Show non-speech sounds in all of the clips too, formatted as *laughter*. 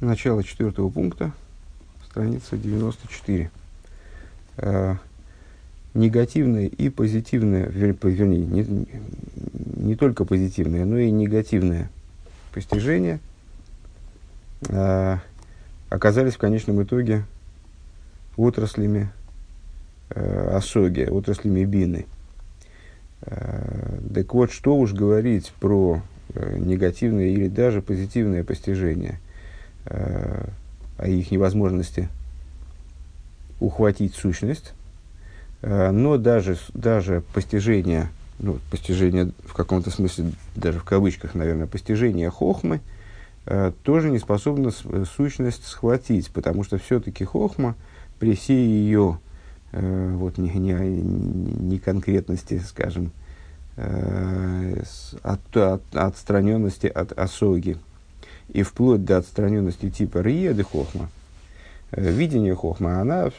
начало четвертого пункта, страница 94. Э, негативное и позитивное, вернее, не, не только позитивное, но и негативное постижение э, оказались в конечном итоге отраслями э, осоги, отраслями бины. Э, так вот, что уж говорить про э, негативное или даже позитивное постижение, о их невозможности ухватить сущность, э, но даже, даже постижение, ну, постижение в каком-то смысле, даже в кавычках, наверное, постижение хохмы, э, тоже не способно сущность схватить, потому что все-таки хохма при всей ее э, вот, не, не, не конкретности, скажем, э, от, от, отстраненности от осоги и вплоть до отстраненности типа рия де хохма, э, видение хохма, она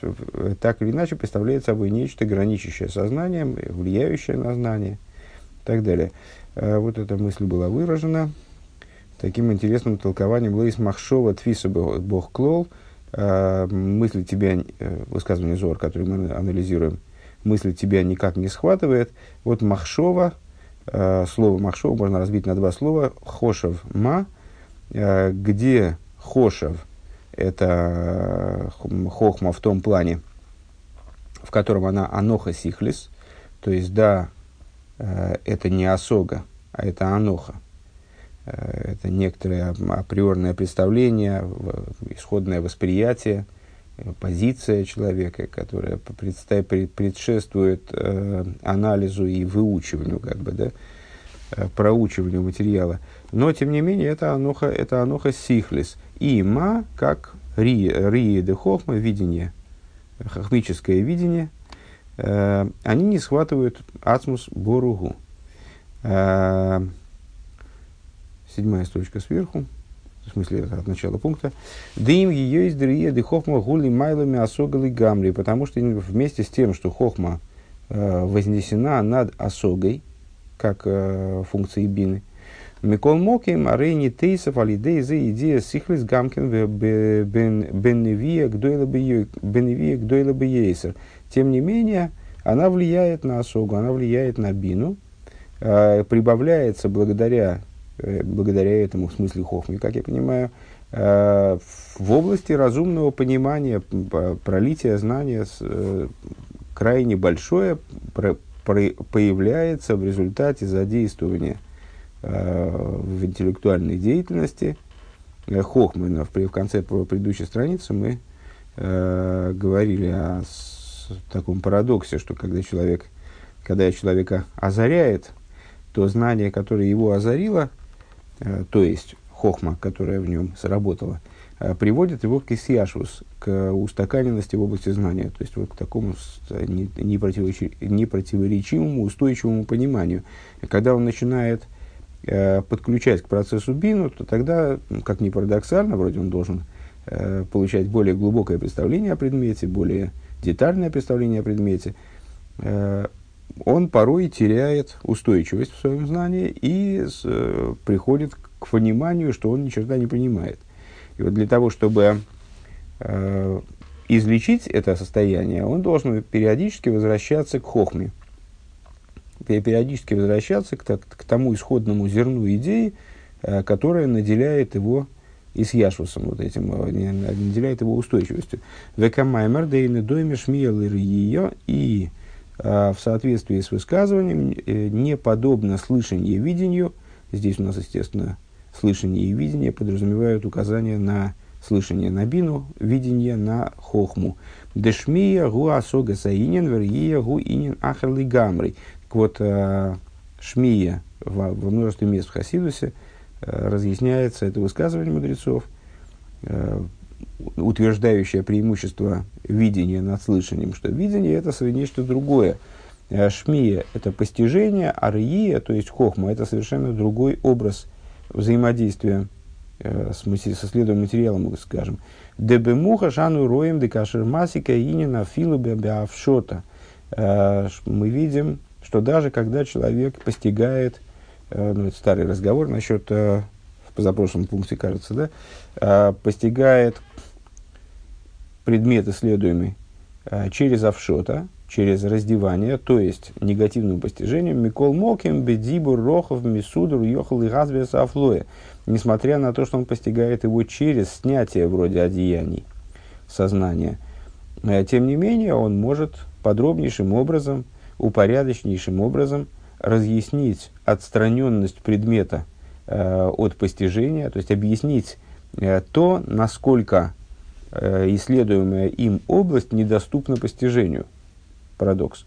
так или иначе представляет собой нечто граничащее сознанием, влияющее на знание и так далее. Э, вот эта мысль была выражена таким интересным толкованием Лейс Махшова Твиса Бог Клол – э, мысль тебя, э, высказывание Зор, который мы анализируем, мысль тебя никак не схватывает. Вот Махшова, э, слово Махшова можно разбить на два слова. Хошев ма, э, где Хошев – это э, хохма в том плане, в котором она аноха сихлис, то есть да, э, это не осога, а это аноха – Э, это некоторое априорное представление, исходное восприятие, э, позиция человека, которая предшествует э, анализу и выучиванию, как бы, да, проучиванию материала. Но, тем не менее, это аноха, это аноха сихлис. И ма, как ри, ри де хохма, видение, хохмическое видение, они не схватывают ацмус боругу седьмая строчка сверху, в смысле от начала пункта, дым ее из дрия де хохма гули майлами осогали гамри, потому что вместе с тем, что хохма э, вознесена над осогой, как э, функции бины, Микол Моким, Арейни Тейсов, Алидей, за идея Сихлис Гамкин, Бенневия, Гдойла Бейсер. Тем не менее, она влияет на осогу, она влияет на бину, э, прибавляется благодаря Э, благодаря этому, в смысле хохме, как я понимаю, э, в области разумного понимания, пролития знания крайне большое появляется в результате задействования в интеллектуальной деятельности хохмы. В конце предыдущей страницы мы говорили о таком парадоксе, что когда человек, когда человека озаряет, то знание, которое его озарило, Э, то есть хохма, которая в нем сработала, э, приводит его к исьяшвус, к устаканенности в области знания, то есть вот к такому непротиворечимому, устойчивому пониманию. Когда он начинает э, подключать к процессу бину, то тогда, как ни парадоксально, вроде он должен э, получать более глубокое представление о предмете, более детальное представление о предмете, э, он порой теряет устойчивость в своем знании и э, приходит к пониманию, что он ни черта не понимает. И вот для того, чтобы э, излечить это состояние, он должен периодически возвращаться к хохме, периодически возвращаться к, к тому исходному зерну идеи, э, которая наделяет его и с Яшвусом вот этим, э, наделяет его устойчивостью. Векамаймер дейны доймеш ее и а, в соответствии с высказыванием э, не подобно слышанию и видению. Здесь у нас, естественно, слышание и видение подразумевают указание на слышание на бину, видение на хохму. Дешмия гу асога саинен верия гу инин ахарли гамрей. Так вот, а, шмия во, во множестве мест в Хасидусе а, разъясняется это высказывание мудрецов, утверждающее преимущество видения над слышанием, что видение это нечто другое. Э, шмия – это постижение, а рия, то есть хохма, это совершенно другой образ взаимодействия э, с, со следующим материалом, скажем. Дебемуха шану роем декашер масика инина филу беавшота. Э, мы видим, что даже когда человек постигает, ну это старый разговор насчет позапрошлом пункте, кажется, да, э, постигает предмет исследуемый э, через овшота, через раздевание, то есть негативным постижением, Микол Моким, Бедибур, Рохов, Мисудур, Йохал и Газбес Афлоя, несмотря на то, что он постигает его через снятие вроде одеяний сознания. Э, тем не менее, он может подробнейшим образом, упорядочнейшим образом разъяснить отстраненность предмета э, от постижения, то есть объяснить э, то, насколько э, исследуемая им область недоступна постижению. Парадокс.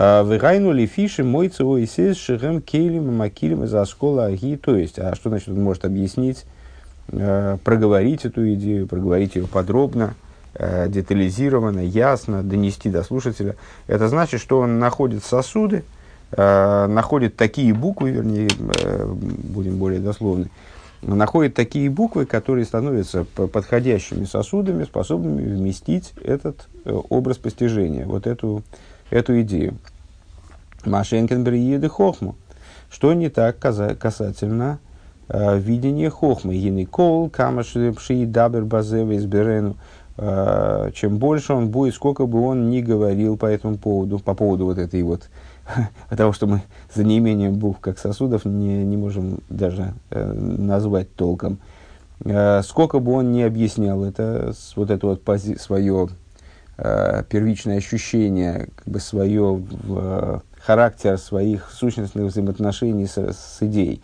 А, Вегайну ли фиши мой цево и сес шехем кейлем макилем из оскола аги. То есть, а что значит он может объяснить, э, проговорить эту идею, проговорить ее подробно, э, детализированно, ясно, донести до слушателя. Это значит, что он находит сосуды, э, находит такие буквы, вернее, будем более дословны, находит такие буквы, которые становятся подходящими сосудами, способными вместить этот образ постижения, вот эту эту идею. Машенкин Бриеды Хохму. Что не так касательно э, видения Хохмы? Гины кол, камаши дабер базева изберену. Э, чем больше он будет, сколько бы он ни говорил по этому поводу, по поводу вот этой вот, *laughs* того, что мы за неимением букв как сосудов не, не можем даже э, назвать толком. Э, сколько бы он ни объяснял это, вот это вот пози, свое первичное ощущение, как бы свое характер своих сущностных взаимоотношений с, с идеей.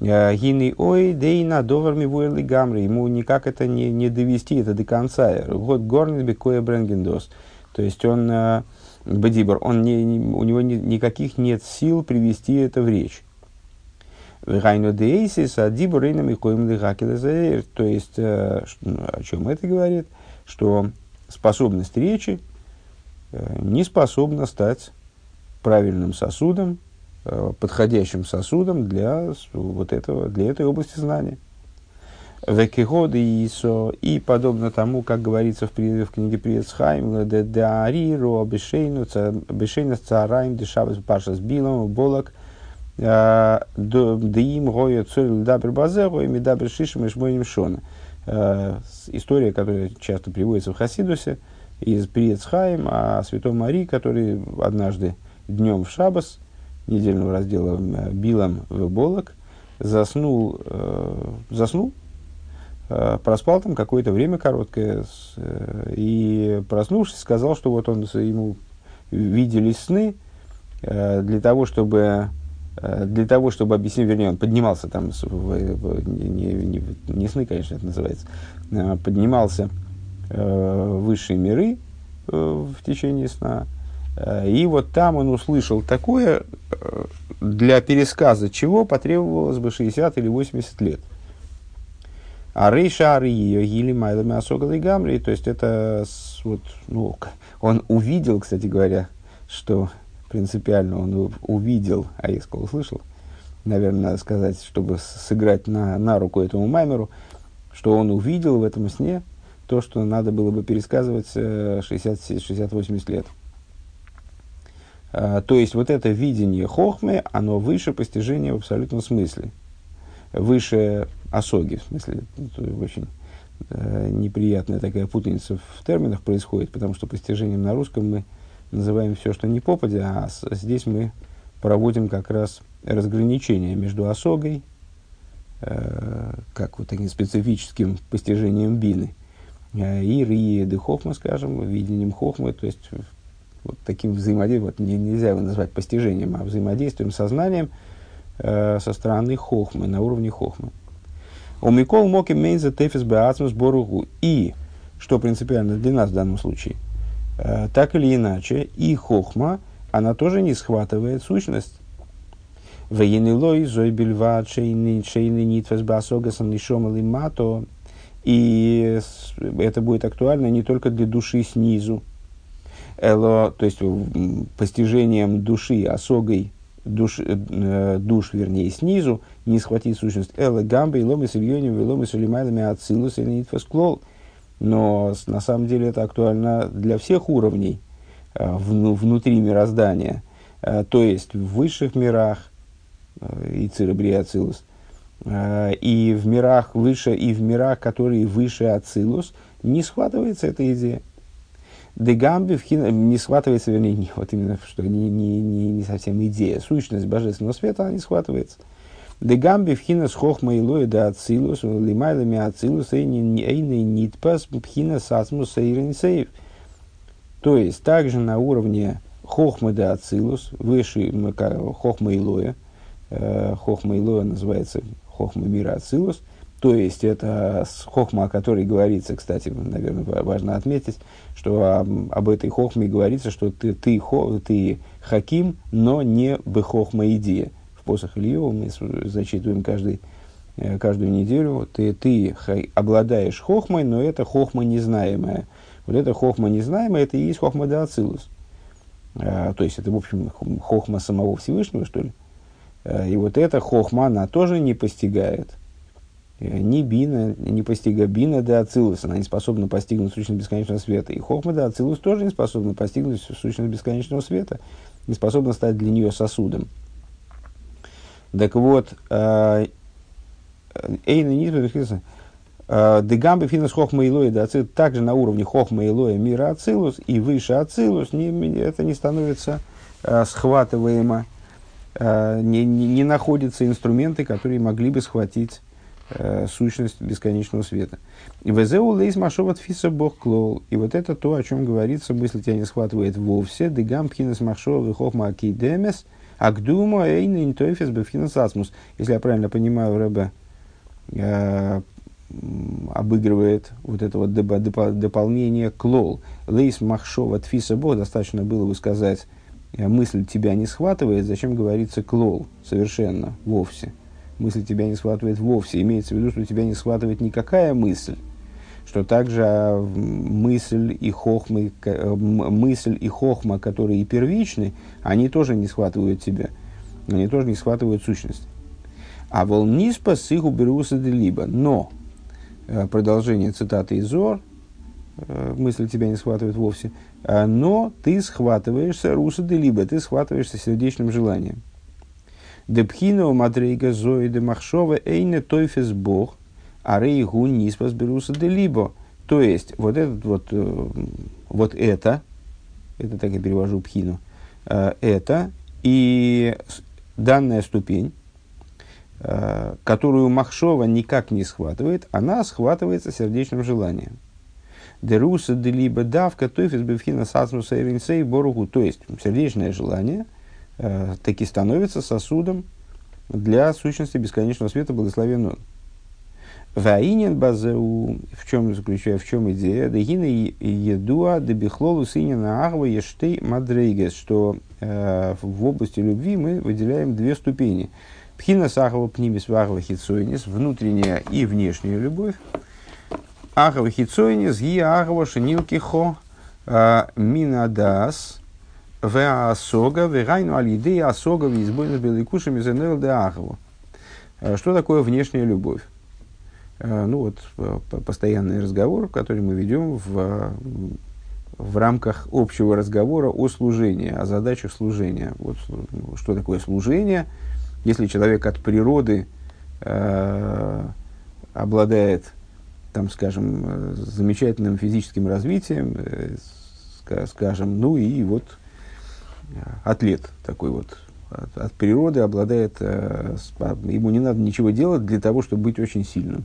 Э, Гины ой, дейна доварми вуэрли гамри. Ему никак это не, не довести, это до конца. Вот горнит бекоя бренгендос. То есть он, э, Бадибр, он не, у него не, никаких нет сил привести это в речь. Гайну дейсис, а дибурейнами коим То есть, э, о чем это говорит? Что способность речи не способна стать правильным сосудом, подходящим сосудом для, вот этого, для этой области знания. Векигоды и и подобно тому, как говорится в, в книге Приецхайм, де деариро бешейну царайм дешавес пашас билом болок э, деим гоя цоль дабр базеру и медабр шишем и шмойним шона. Э, история, которая часто приводится в Хасидусе, из Приецхайм о Святой Марии, который однажды днем в Шабас, недельного раздела э, Билом в Болок, заснул, э, заснул э, проспал там какое-то время короткое, э, и проснувшись, сказал, что вот он, ему виделись сны, э, для того, чтобы Э, для того, чтобы объяснить, вернее, он поднимался там, не, не, не сны, конечно, это называется, э, поднимался э, в высшие миры в течение сна, и вот там он услышал такое, для пересказа чего потребовалось бы 60 или 80 лет. А Рейша ее гили майлами осогалы гамри, то есть это вот, ну, он увидел, кстати говоря, что принципиально он увидел, а я сказал, услышал, наверное, надо сказать, чтобы сыграть на, на руку этому маймеру, что он увидел в этом сне то, что надо было бы пересказывать 60-80 э, лет. А, то есть вот это видение хохмы, оно выше постижения в абсолютном смысле. Выше осоги, в смысле, очень э, неприятная такая путаница в терминах происходит, потому что постижением на русском мы называем все, что не попадя, а здесь мы проводим как раз разграничение между осогой, э, как вот таким специфическим постижением бины, э, и рие де хохма, скажем, видением хохмы, то есть вот таким взаимодействием, вот не, нельзя его назвать постижением, а взаимодействием сознанием э, со стороны хохмы, на уровне хохмы. У Микол Моки Мейнза Тефис Беацмус Боругу. И, что принципиально для нас в данном случае – Э, так или иначе, и хохма, она тоже не схватывает сущность. Военилой, зой бельва, шейны, шейны мато. И это будет актуально не только для души снизу, Эло, то есть постижением души, осогой душ, э, душ, вернее, снизу, не схватить сущность. Эло гамбе, и ломы с ильоним, и ломы с улимайлами ацилус, и нитвес клол. Но на самом деле это актуально для всех уровней э, внутри мироздания. Э, то есть в высших мирах, э, и церебриацилус, и в мирах выше, и в мирах, которые выше Ацилус, не схватывается эта идея. Дегамби не схватывается, вернее, не, вот именно, что не, не, не, не совсем идея, сущность божественного света, она не схватывается. Дегамби вхина с хохма илоя да ацилус, лимайлами ацилус, эйный нитпас пхина сасмус сейренсейв. То есть, также на уровне хохма да ацилус, выше хохма илоя, э, хохма илоя называется хохма мира ацилус – то есть, это хохма, о которой говорится, кстати, наверное, важно отметить, что об, этой хохме говорится, что ты, ты, хо, ты хаким, но не бехохма идея. В посох Ильева мы зачитываем каждый, э, каждую неделю. Ты, ты обладаешь хохмой, но это хохма незнаемая. Вот эта хохма незнаемая, это и есть хохма да ацилус. А, то есть, это, в общем, хохма самого Всевышнего, что ли. А, и вот эта хохма, она тоже не постигает – Э, ни бина, не постига бина да ацилус, она не способна постигнуть сущность бесконечного света. И хохма да ацилус тоже не способна постигнуть сущность бесконечного света, не способна стать для нее сосудом. Так вот, э, Эйна Низбер, э, Дегамбе финас хохма илоя да также на уровне хохма илоя мира ацилус и выше ацилус, не, это не становится схватываемо, не, не, не находятся инструменты, которые могли бы схватить э, сущность бесконечного света. И везеу лейс машоват фиса бог клол. И вот это то, о чем говорится, мысль тебя не схватывает вовсе. Дегам пхинас машова вихохма акидемес. הקדומה אינה נתפסת בבחינת עצמות. Если я правильно понимаю, Ребе э, обыгрывает вот это вот дополнение כלל. לית מחשבה תפיסא בך. Достаточно было бы сказать, э, мысль тебя не схватывает. Зачем говорится כלל? Совершенно, вовсе мысль тебя не схватывает вовсе. Имеется в виду, что тебя не схватывает никакая мысль. Что также а, мысль и хохмы, э, мысль и хохма, которые и первичны, они тоже не схватывают тебя. Они тоже не схватывают сущность. А волниспа с их уберуса либо. Но, э, продолжение цитаты из Зор, э, мысль тебя не схватывает вовсе, но ты схватываешься руса либо, ты схватываешься сердечным желанием. Депхино мадрейга зои де махшова эйне тойфес бог, а рейгу ниспас беруса де либо. То есть, вот этот вот, э, вот это, это так я перевожу пхину, э, это и данная ступень, э, которую Махшова никак не схватывает, она схватывается сердечным желанием. Деруса де либо давка тойфес бевхина сасмуса боругу. То есть, сердечное желание – э, таки становится сосудом для сущности бесконечного света благословен Ваинен базеу, в чем заключается, в чем идея? Дагина едуа дебихлолу синина агва ештей мадрейгес, что э, в области любви мы выделяем две ступени. Пхина сахава пнимис вагва хитсойнис, внутренняя и внешняя любовь. Агва хитсойнис, ги агва шинилкихо э, минадас, в асога, в гайну аль асога, в избойнус беликушами зенел де ахову. Э, что такое внешняя любовь? Э, ну вот, э, постоянный разговор, который мы ведем в, в рамках общего разговора о служении, о задачах служения. Вот, что такое служение? Если человек от природы э, обладает, там, скажем, замечательным физическим развитием, э, скажем, ну и вот атлет такой вот от, от природы обладает, э, ему не надо ничего делать для того, чтобы быть очень сильным,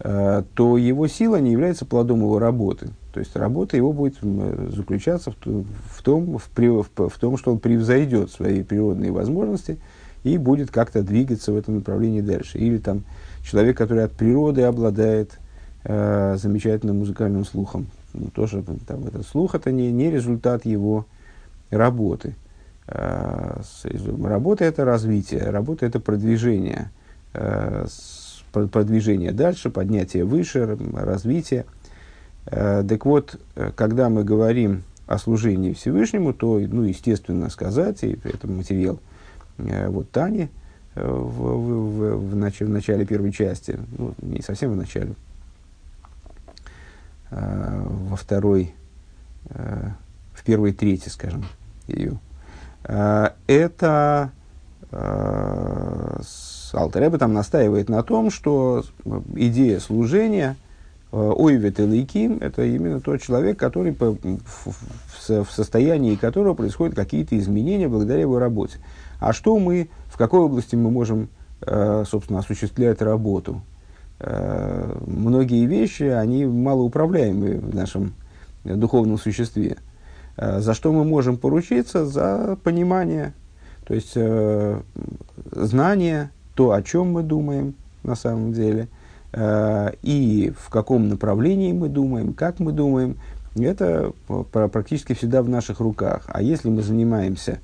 э, то его сила не является плодом его работы. То есть работа его будет заключаться в, в, том, в, в, в том, что он превзойдет свои природные возможности и будет как-то двигаться в этом направлении дальше. Или там человек, который от природы обладает э, замечательным музыкальным слухом. Ну, тоже там, этот слух это не, не результат его работы. Э, работа – это развитие, работа – это продвижение, э, продвижение дальше, поднятие выше, развитие. Э, так вот, когда мы говорим о служении Всевышнему, то, ну, естественно, сказать, и это материал вот Тани в, в, в, в, нач, в начале первой части, ну, не совсем в начале, во второй, в первой трети, скажем, ее. Э, это э, Алтереба там настаивает на том, что идея служения Ойвет Элейким – это именно тот человек, который по, в, в состоянии которого происходят какие-то изменения благодаря его работе. А что мы, в какой области мы можем, собственно, осуществлять работу? Многие вещи, они малоуправляемые в нашем духовном существе. За что мы можем поручиться? За понимание то есть э, знание, то, о чем мы думаем на самом деле, э, и в каком направлении мы думаем, как мы думаем, это практически всегда в наших руках. А если мы занимаемся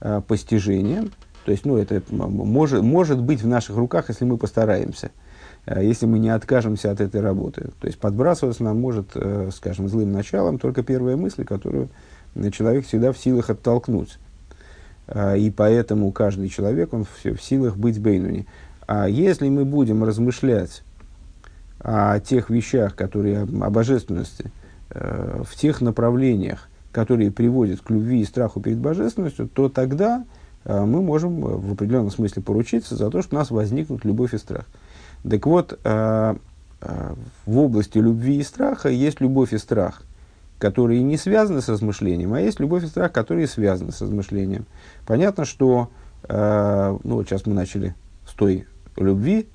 э, постижением, то есть ну, это может, может быть в наших руках, если мы постараемся, э, если мы не откажемся от этой работы. То есть подбрасываться нам может, э, скажем, злым началом только первая мысль, которую человек всегда в силах оттолкнуть. А, и поэтому каждый человек, он в, в силах быть бейнуни. А если мы будем размышлять о тех вещах, которые о божественности, э, в тех направлениях, которые приводят к любви и страху перед божественностью, то тогда э, мы можем в определенном смысле поручиться за то, что у нас возникнут любовь и страх. Так вот, э, в области любви и страха есть любовь и страх – которые не связаны с размышлением, а есть любовь и страх, которые связаны с размышлением. Понятно, что, э, ну сейчас мы начали с той любви,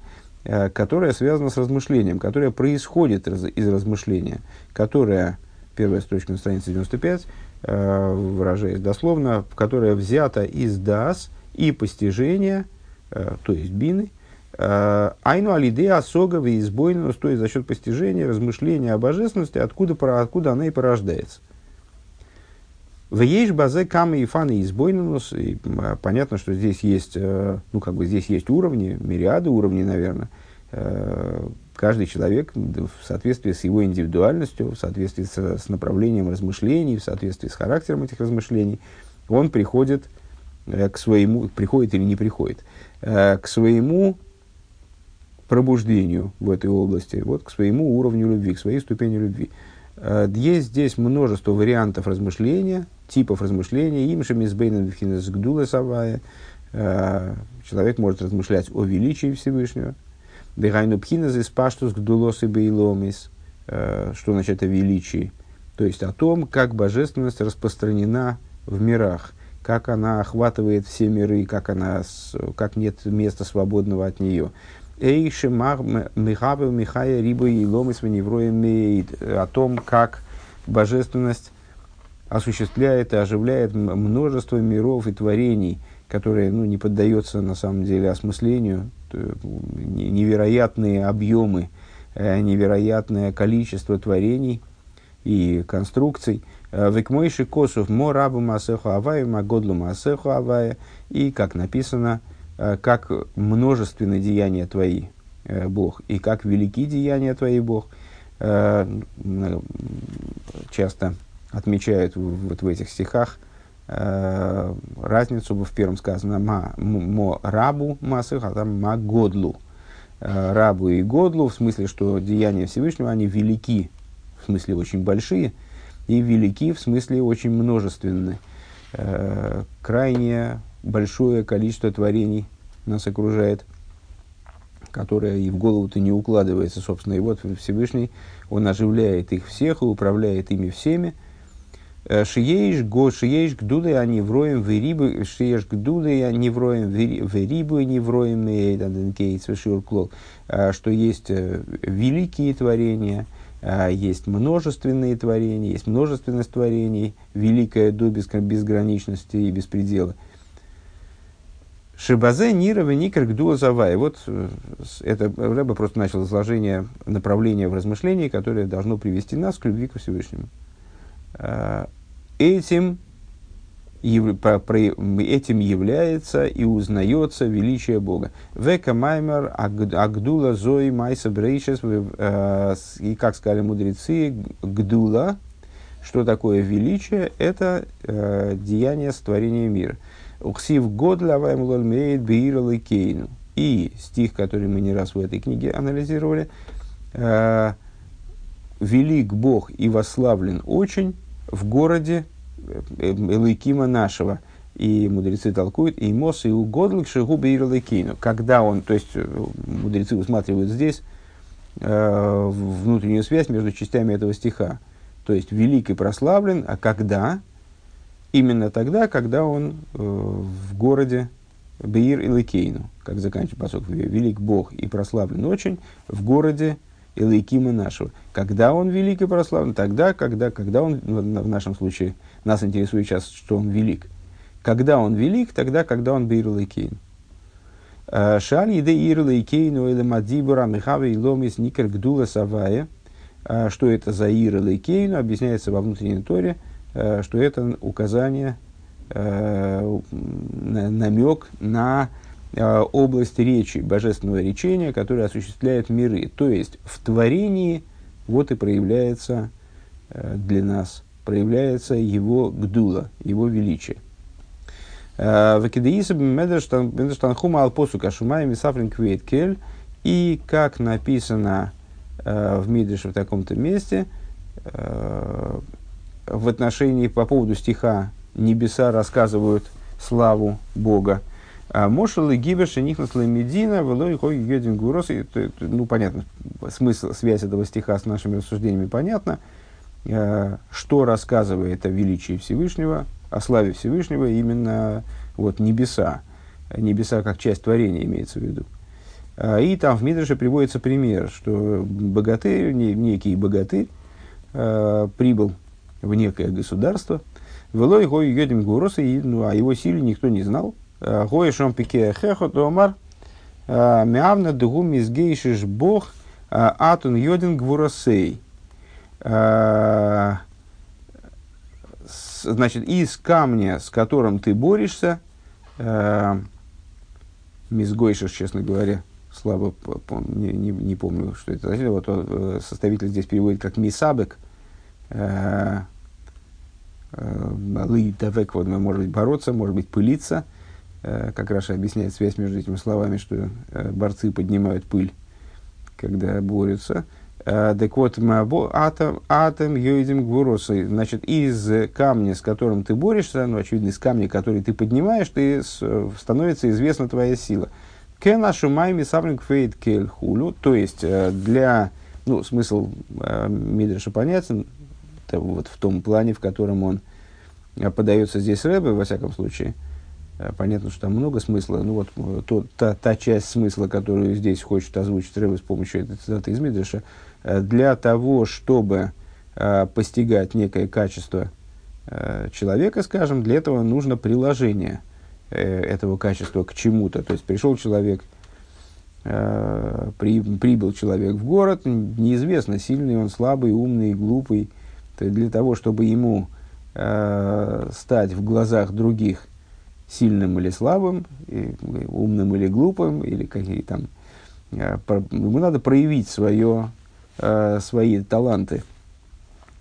э, которая связана с размышлением, которая происходит из, из размышления, которая, первая строчка на странице 95, э, выражаясь дословно, которая взята из дас и постижения, э, то есть бины, Айну алиде осогова и избойного, то есть за счет постижения, размышления о божественности, откуда, откуда она и порождается. В ейш базе камы и фаны избойнус, и понятно, что здесь есть, э, ну, как бы здесь есть уровни, мириады уровней, наверное. Э, каждый человек в соответствии с его индивидуальностью, в соответствии с, с направлением размышлений, в соответствии с характером этих размышлений, он приходит к своему, приходит или не приходит, к своему пробуждению в этой области, вот к своему уровню любви, к своей ступени любви. Э, есть здесь множество вариантов размышления, типов размышления. Им шемизбейн гдула савая. Человек может размышлять о величии Всевышнего. Бегайну пхиназ из паштус гдулос и бейломис. Э, что значит о величии? То есть о том, как божественность распространена в мирах, как она охватывает все миры, как, она, как нет места свободного от нее. Эйши Михабел Михая Рибу и Ломис о том, как божественность осуществляет и оживляет множество миров и творений, которые ну, не поддаются на самом деле осмыслению, невероятные объемы, э, невероятное количество творений и конструкций. Э, Векмойши косов мо рабу масеху авая, магодлу масеху авая. И, как написано, Э, как множественные деяния твои, э, Бог, и как велики деяния твои, Бог. Э, часто отмечают вот в этих стихах разницу, в первом сказано ма, мо рабу масых, а там ма годлу. Рабу и годлу, в смысле, что деяния Всевышнего, они велики, в смысле очень большие, и велики, в смысле очень множественные. Крайне большое количество творений нас окружает, которое и в голову-то не укладывается, собственно. И вот Всевышний, он оживляет их всех и управляет ими всеми. Э, шиеиш го шиеиш гдуды они вроем верибы шиеш гдуды они вроем верибы не вроем кейтс клол э, что есть э, великие творения есть множественные творения есть множественность творений великая до безграничности и беспредела Шибазе Нира Веникр Гдуа Завай. Вот э, это Рэба просто начал изложение направления в размышлении, которое должно привести нас к любви к Всевышнему. Э, этим, этим является и узнается величие Бога. Века Маймер Агдула Зои Майса Брейшес. Э, и, как сказали мудрецы, Гдула, что такое величие, это деяние сотворения мира. Ухсив год лаваем лольмеет бейралы кейну. И стих, который мы не раз в этой книге анализировали, э, велик Бог и восславлен очень в городе э, Элайкима нашего. и мудрецы толкуют, и Мос и угодлик шигубе ирлыкейну. Когда он, то есть э, мудрецы усматривают здесь э, внутреннюю связь между частями этого стиха. То есть велик и прославлен, а когда? Именно тогда, когда он э, в городе בעיר и как заканчивает פסוק, велик Бог и прославлен очень в городе אלקים а нашего. Когда он велик и прославлен? Тогда, когда, когда он, в нашем случае, нас интересует сейчас, что он велик. Когда он велик, тогда, когда он בעיר אלקינו. Э, Шаль еде Ир Лейкейну или Мадибура Михави и Ломис Никер Гдула Савая. Э, что это за Ир Лейкейну? Объясняется во внутренней торе, что это указание, намек на область речи, божественного речения, которое осуществляет миры. То есть в творении вот и проявляется для нас, проявляется его гдула, его величие. Вакидеиса Медештанхума Алпосу Кашумай Мисафрин Квейт Кель. И как написано э, в Мидреше в таком-то месте, э, в отношении по поводу стиха «Небеса рассказывают славу Бога». А Мошел и Гибеш и Нихнас Медина, Велой Хой Йодин Гурос. Ну, понятно, смысл, связь этого стиха с нашими рассуждениями понятна. Э, что рассказывает о величии Всевышнего, о славе Всевышнего именно вот, небеса. Небеса как часть творения имеется в виду. А, и там в Мидрше приводится пример, что богатырь, некий богатырь прибыл в некое государство, вело его едем гурос, и, ну, о его силе никто не знал. А, Гой шом пике хехот омар, а, мявна дугу мизгейшиш бог, атун йодин гвуросей значит, из камня, с которым ты борешься, э, Мизгойшиш, честно говоря, слабо не, не, не помню, что это значит. Вот э, составитель здесь переводит как мисабек. Э, э, Лы давек, вот, может быть, бороться, может быть, пылиться. Э, как Раша объясняет связь между этими словами, что э, борцы поднимают пыль, когда борются. Так вот, атом, атом йоидим гвуросы. Значит, из камня, с которым ты борешься, ну, очевидно, из камня, который ты поднимаешь, ты становится известна твоя сила. Кена шумайми савлинг фейт кель хулю. То есть, для, ну, смысл э, Мидраша понятен, вот в том плане, в котором он подается здесь Рэбе, во всяком случае. Понятно, что там много смысла. Ну вот то, та, та часть смысла, которую здесь хочет озвучить Рэбе с помощью этой цитаты из Мидраша, Э, для того, чтобы э, постигать некое качество э, человека, скажем, для этого нужно приложение этого качества к чему-то. То есть пришел человек, при, прибыл человек в город, неизвестно, сильный он, слабый, умный, глупый. Для того, чтобы ему стать в глазах других сильным или слабым, и, умным или глупым, или какие там, ему надо проявить свое э, свои таланты.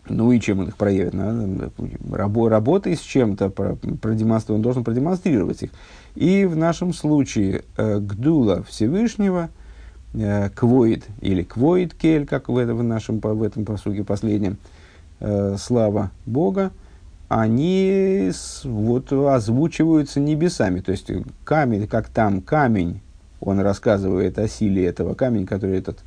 Ну и чем он их проявит? Надо, рабо, работой с чем-то, про, продемонстрировать, он должен продемонстрировать их. И в нашем случае э, Гдула Всевышнего, э, Квоид или Квоид Кель, как в, этом, в нашем в этом посуге последнем, э, слава Бога, они с, вот, озвучиваются небесами. То есть камень, как там камень, он рассказывает о силе этого камень, который этот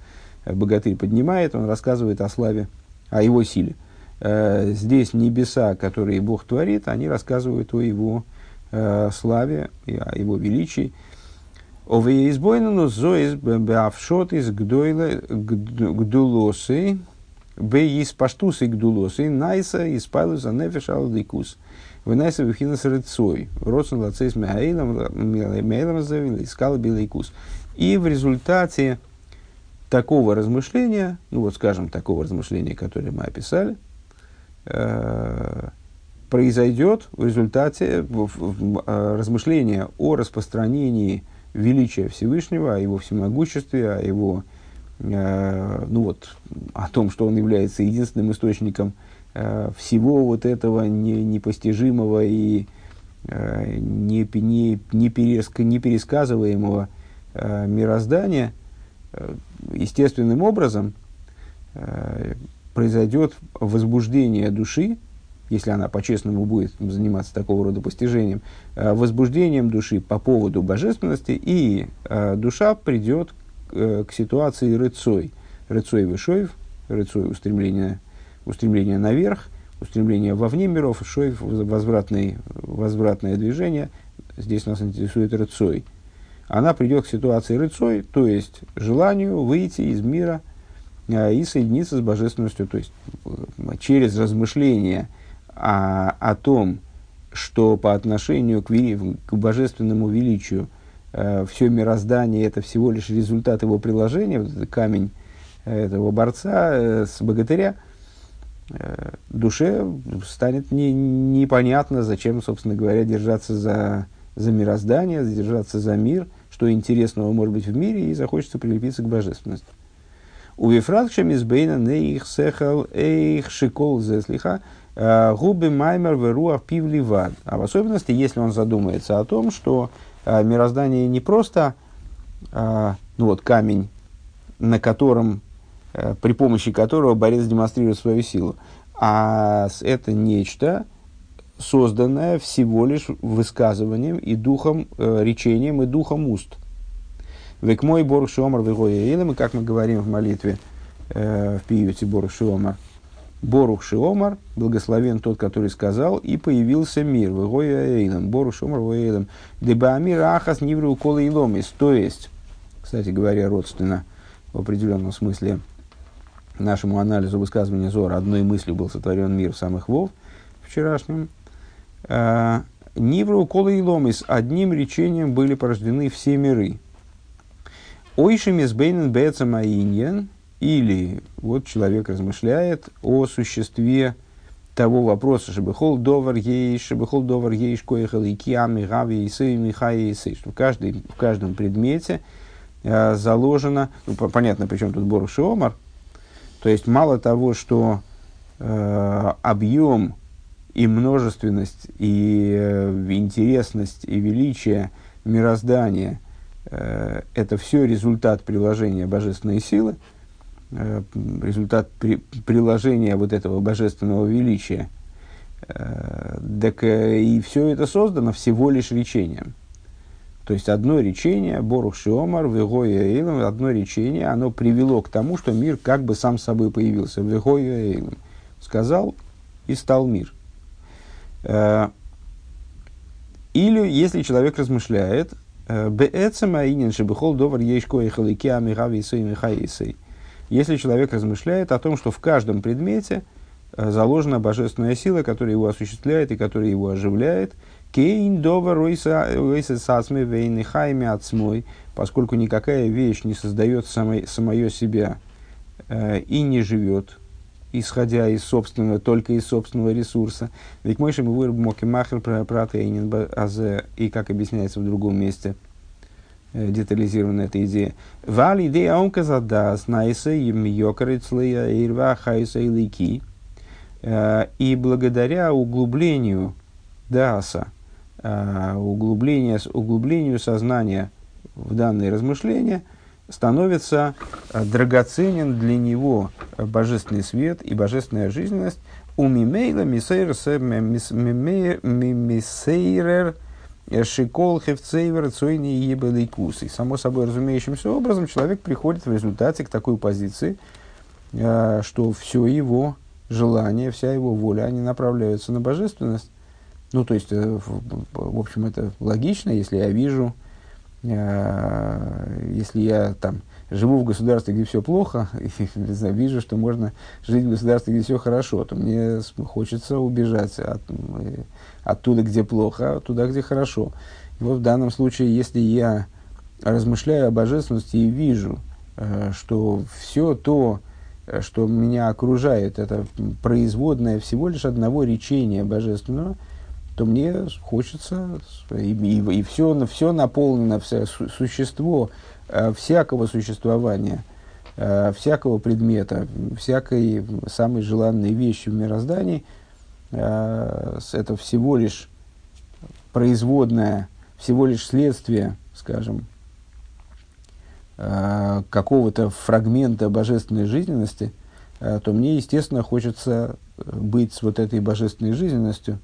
богатырь поднимает, он рассказывает о славе, о его силе. Э, здесь небеса, которые Бог творит, они рассказывают о его э, славе и о его величии. Ове избойнену из гдулосы, бе из паштусы гдулосы, найса из пайлуса нефеш алдикус. Вынайса вихинас рыцой, родствен лацейс меаилам, меаилам завил, искал билайкус. И в результате такого размышления, ну вот скажем, такого размышления, которое мы описали, э, произойдет в результате в, в, э, размышления о распространении величия Всевышнего, о его всемогуществе, о его, э, ну вот, о том, что он является единственным источником э, всего вот этого не, непостижимого и э, не, не, не, переск, не пересказываемого э, мироздания – Э, естественным образом э, произойдет возбуждение души если она по-честному будет заниматься такого рода постижением, э, возбуждением души по поводу божественности, и э, душа придет э, к ситуации рыцой. Рыцой вышоев, рыцой устремление, устремление наверх, устремление вовне миров, шоев возвратный, возвратное движение. Здесь нас интересует рыцой. Она придет к ситуации рыцой, то есть желанию выйти из мира и соединиться с божественностью, то есть через размышления о, о том, что по отношению к, к божественному величию э, все мироздание это всего лишь результат его приложения, вот этот камень э, этого борца э, с богатыря, э, душе станет не, непонятно, зачем, собственно говоря, держаться за, за мироздание, держаться за мир, что интересного может быть в мире, и захочется прилепиться к божественности. У Вифракшем из Бейна нейх сехал эйх шикол зеслиха Э, губы маймер веруах пивливад. А в особенности, если он задумается о том, что э, мироздание не просто э, ну вот, камень, на котором, при помощи которого борец демонстрирует свою силу, а это нечто, созданное всего лишь высказыванием и духом, речением и духом уст. Век мой Борг Шиомар и как мы говорим в молитве в пиюте Борг Шиомар – Борух Шиомар, благословен тот, который сказал, и появился мир. Вегоя Эйлем, Борух Шиомар Эйлем. Дебаамир Ахас Нивру Кола Иломис. То есть, кстати говоря, родственно, в определенном смысле, нашему анализу высказывания Зора, одной мыслью был сотворен мир самых вов вчерашнем. А, Нивру Кола Иломис. Одним речением были порождены все миры. Ойшимис Бейнен Бецамаиньен – или вот человек размышляет о существе того вопроса, чтобы хол довар ейш, чтобы хол довар ейш коехал и киами гави и сей михай и сей, что в, каждой, в каждом предмете э, заложено, ну, понятно, причем тут Борух Омар, то есть мало того, что э, объем и множественность, и э, интересность, и величие мироздания э, – это все результат приложения божественной силы – результат при, приложения вот этого божественного величия. Э, так э, и все это создано всего лишь речением. То есть одно речение, Борух Шиомар, Вегоя Эйлем, одно речение, оно привело к тому, что мир как бы сам собой появился. Вегоя Эйлем. Сказал и стал мир. Или, если человек размышляет, Беэцема инин шебехол довар ейшко и халики амигави и михай если человек размышляет о том, что в каждом предмете э, заложена божественная сила, которая его осуществляет и которая его оживляет, кейн дова ройса сасме вейны хайме отсмой, поскольку никакая вещь не создает самой, самое себя э, и не живет, исходя из собственного, только из собственного ресурса. Ведь мой мы вырубим махер про протеинин и как объясняется в другом месте – детализирована эта идея. Вали идея онка задас найса им йокарицлия ирва хайса и. Э, и благодаря углублению даса, э, углублению, углублению сознания в данные размышления, становится драгоценен для него божественный свет и божественная жизненность. У мимейла мисейр мисейрер Шикол хевцейвер цойни ебелейкус. И само собой разумеющимся образом человек приходит в результате к такой позиции, э, что все его желание, вся его воля, они направляются на божественность. Ну, то есть, э, в общем, это логично, если я вижу, э, если я там живу в государстве, где все плохо, *laughs* и вижу, что можно жить в государстве, где все хорошо, то мне хочется убежать от, оттуда, где плохо, туда, где хорошо. И вот в данном случае, если я размышляю о божественности и вижу, э, что все то, э, что меня окружает, это производное всего лишь одного речения божественного, то мне хочется, и, и, и все, все наполнено, все существо э, всякого существования, всякого предмета, всякой самой желанной вещи в мироздании – Э, это всего лишь производное, всего лишь следствие, скажем, э, какого-то фрагмента божественной жизненности, то мне, естественно, хочется быть с вот этой божественной жизненностью,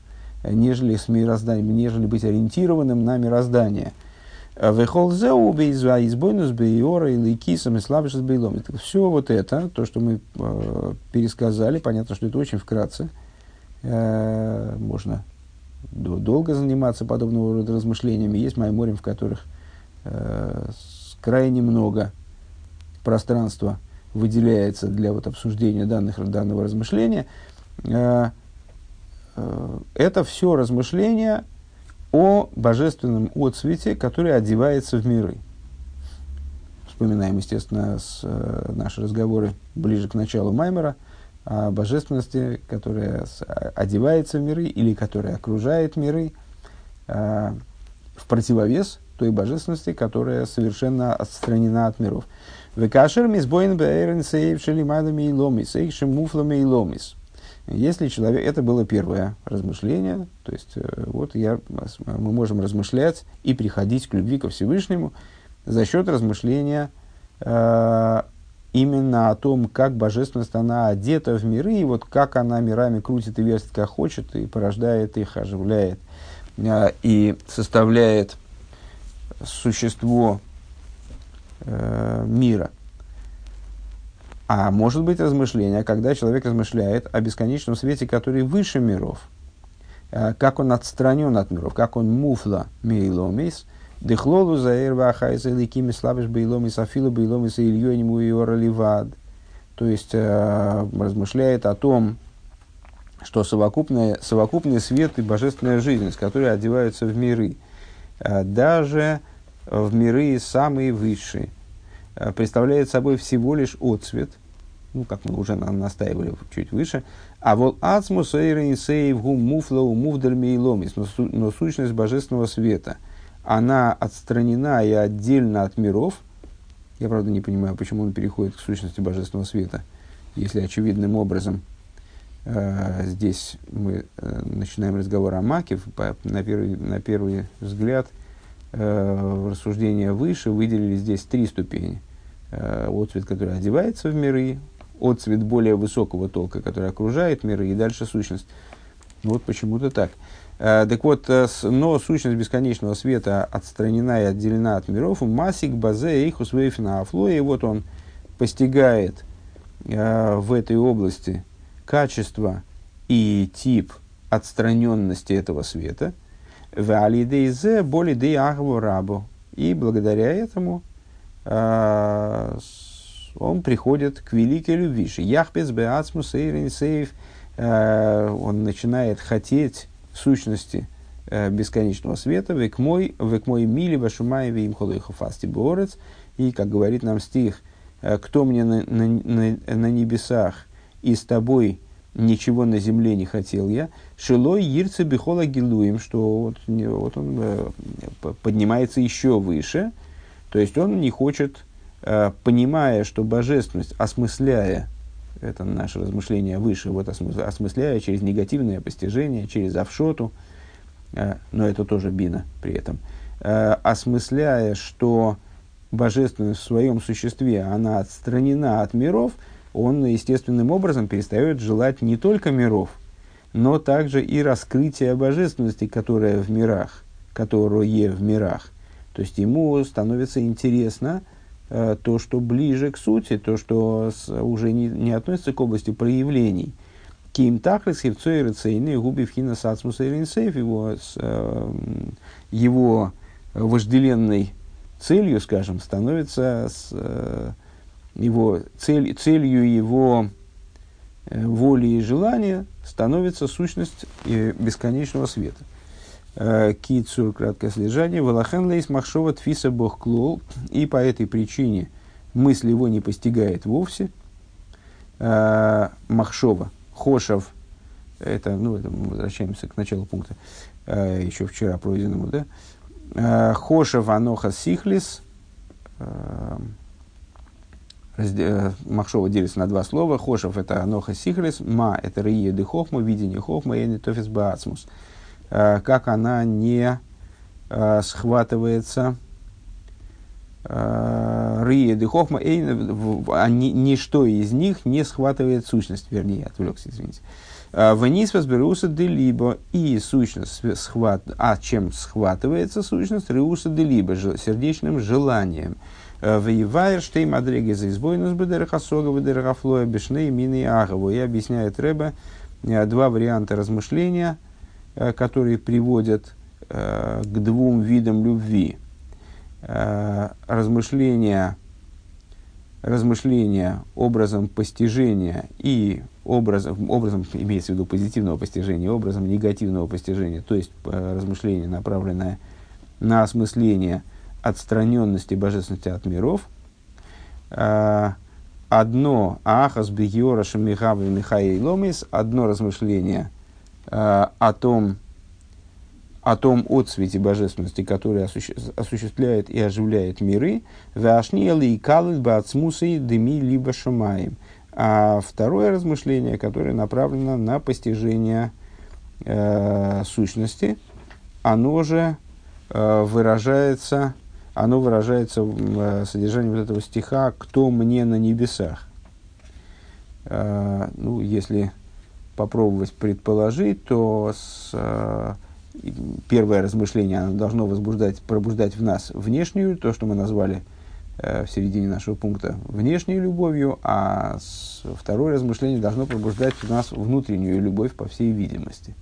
нежели с мирозданием, нежели быть ориентированным на мироздание. Вехолзеу бейзва избойнус бейора и лейкисом и слабишес бейлом. Все вот это, то, что мы э, пересказали, понятно, что это очень вкратце. Э, можно долго заниматься подобного рода размышлениями. Есть майморим, в которых э, крайне много пространства выделяется для вот обсуждения данных, данного размышления. Э, э, это все размышления о божественном отцвете, который одевается в миры. Вспоминаем, естественно, с, э, наши разговоры ближе к началу Маймера о божественности, которая с, одевается в миры или которая окружает миры, э, в противовес той божественности, которая совершенно отстранена от миров. Векашер мисбоин бэйрен сейв шелимадами и ломис, эйх шемуфлами и ломис. Если человек, это было первое размышление, то есть э, вот я, мы можем размышлять и приходить к любви ко Всевышнему за счет размышления э, именно о том, как божественность она одета в миры, и вот как она мирами крутит и вертит, как хочет, и порождает их, оживляет, э, и составляет существо э, мира – а может быть размышление, когда человек размышляет о бесконечном свете, который выше миров, э, как он отстранен от миров, как он муфла мейломис, дыхлолу заэр вахайса ликими слабиш бейломис афилу бейломис и ильёниму и ливад. То есть э, размышляет о том, что совокупный, совокупный свет и божественная жизнь, с которой одеваются в миры, э, даже в миры самые высшие – представляет собой всего лишь отцвет, ну, как мы уже настаивали чуть выше, а вот ацмус эйрин гум муфлоу мувдальми и ломис, но сущность божественного света, она отстранена и отдельно от миров. Я, правда, не понимаю, почему он переходит к сущности божественного света, если очевидным образом э, здесь мы э, начинаем разговор о маке, по, на, первый, на первый взгляд – э, рассуждения выше выделили здесь три ступени. Э, отцвет, который одевается в миры, отцвет более высокого толка, который окружает миры, и дальше сущность. Вот почему-то так. Э, так вот, э, но сущность бесконечного света отстранена и отделена от миров. Масик, базе, ихус, вейфина, афло. И вот он постигает э, в этой области качество и тип отстраненности этого света – Валидейзе боли де рабу. И благодаря этому он приходит к великой любви. Яхпец беацмус сейв. Он начинает хотеть сущности э, бесконечного света. Век мой, век мой мили вашумаеве им холойхофасти борец. И, как говорит нам стих, кто мне на, на, на, на небесах и с тобой ничего на земле не хотел я. Шилой Ирце Бихола Гилуем, что вот, вот он э, поднимается еще выше, то есть он не хочет, э, понимая, что божественность, осмысляя, это наше размышление выше, вот осмысляя через негативное постижение, через авшоту, э, но это тоже бина при этом, осмысляя, что божественность в своем существе, она отстранена от миров, он естественным образом перестает желать не только миров – но также и раскрытие божественности, которое в мирах, которое в мирах. То есть ему становится интересно э, то, что ближе к сути, то, что уже не, не относится к области проявлений. Ким тахлес хевцой рецейны губи вхина сацмуса его, с, э, его вожделенной целью, скажем, становится с, э, его цель, целью его э, воли и желания становится сущность э, бесконечного света. Э, Кицур, краткое слежание, Валахен лейс махшова тфиса бог клол, и по этой причине мысль его не постигает вовсе. Э, Махшова, Хошев, это, ну, это мы возвращаемся к началу пункта, еще вчера пройденному, да. Хошев аноха сихлис, Э, Махшова делится на два слова. Хошев – это аноха сихрис, ма – это рие де хохма, видение хохма, и тофис баацмус. Э, как она не э, схватывается Рие де хохма, а ничто из них не схватывает сущность, вернее, отвлекся, извините. Вниз возберуса де либо и сущность схват, а чем схватывается сущность, реуса де либо сердечным желанием. Воевайр штей мадреги за избойнус бедерахасога бедерахафлоя бешней мины агаву. И объясняет Рэба два варианта размышления, которые приводят к двум видам любви. Размышления размышления образом постижения и образом, образом, имеется в виду позитивного постижения, образом негативного постижения, то есть э, размышление, направленное на осмысление отстраненности божественности от миров. Э, одно ахас бигиора шамихавы михаил ломис, одно размышление э, о том, о том отцвете божественности, который осуществляет и оживляет миры, вашниели и калит бацмусой дыми либо шумаем. А второе размышление, которое направлено на постижение э, сущности, оно же э, выражается, оно выражается э, содержании вот этого стиха «Кто мне на небесах?». Э, ну, если попробовать предположить, то с, э, первое размышление оно должно возбуждать, пробуждать в нас внешнюю, то, что мы назвали э, в середине нашего пункта, внешней любовью, а второе размышление должно пробуждать в нас внутреннюю любовь, по всей видимости.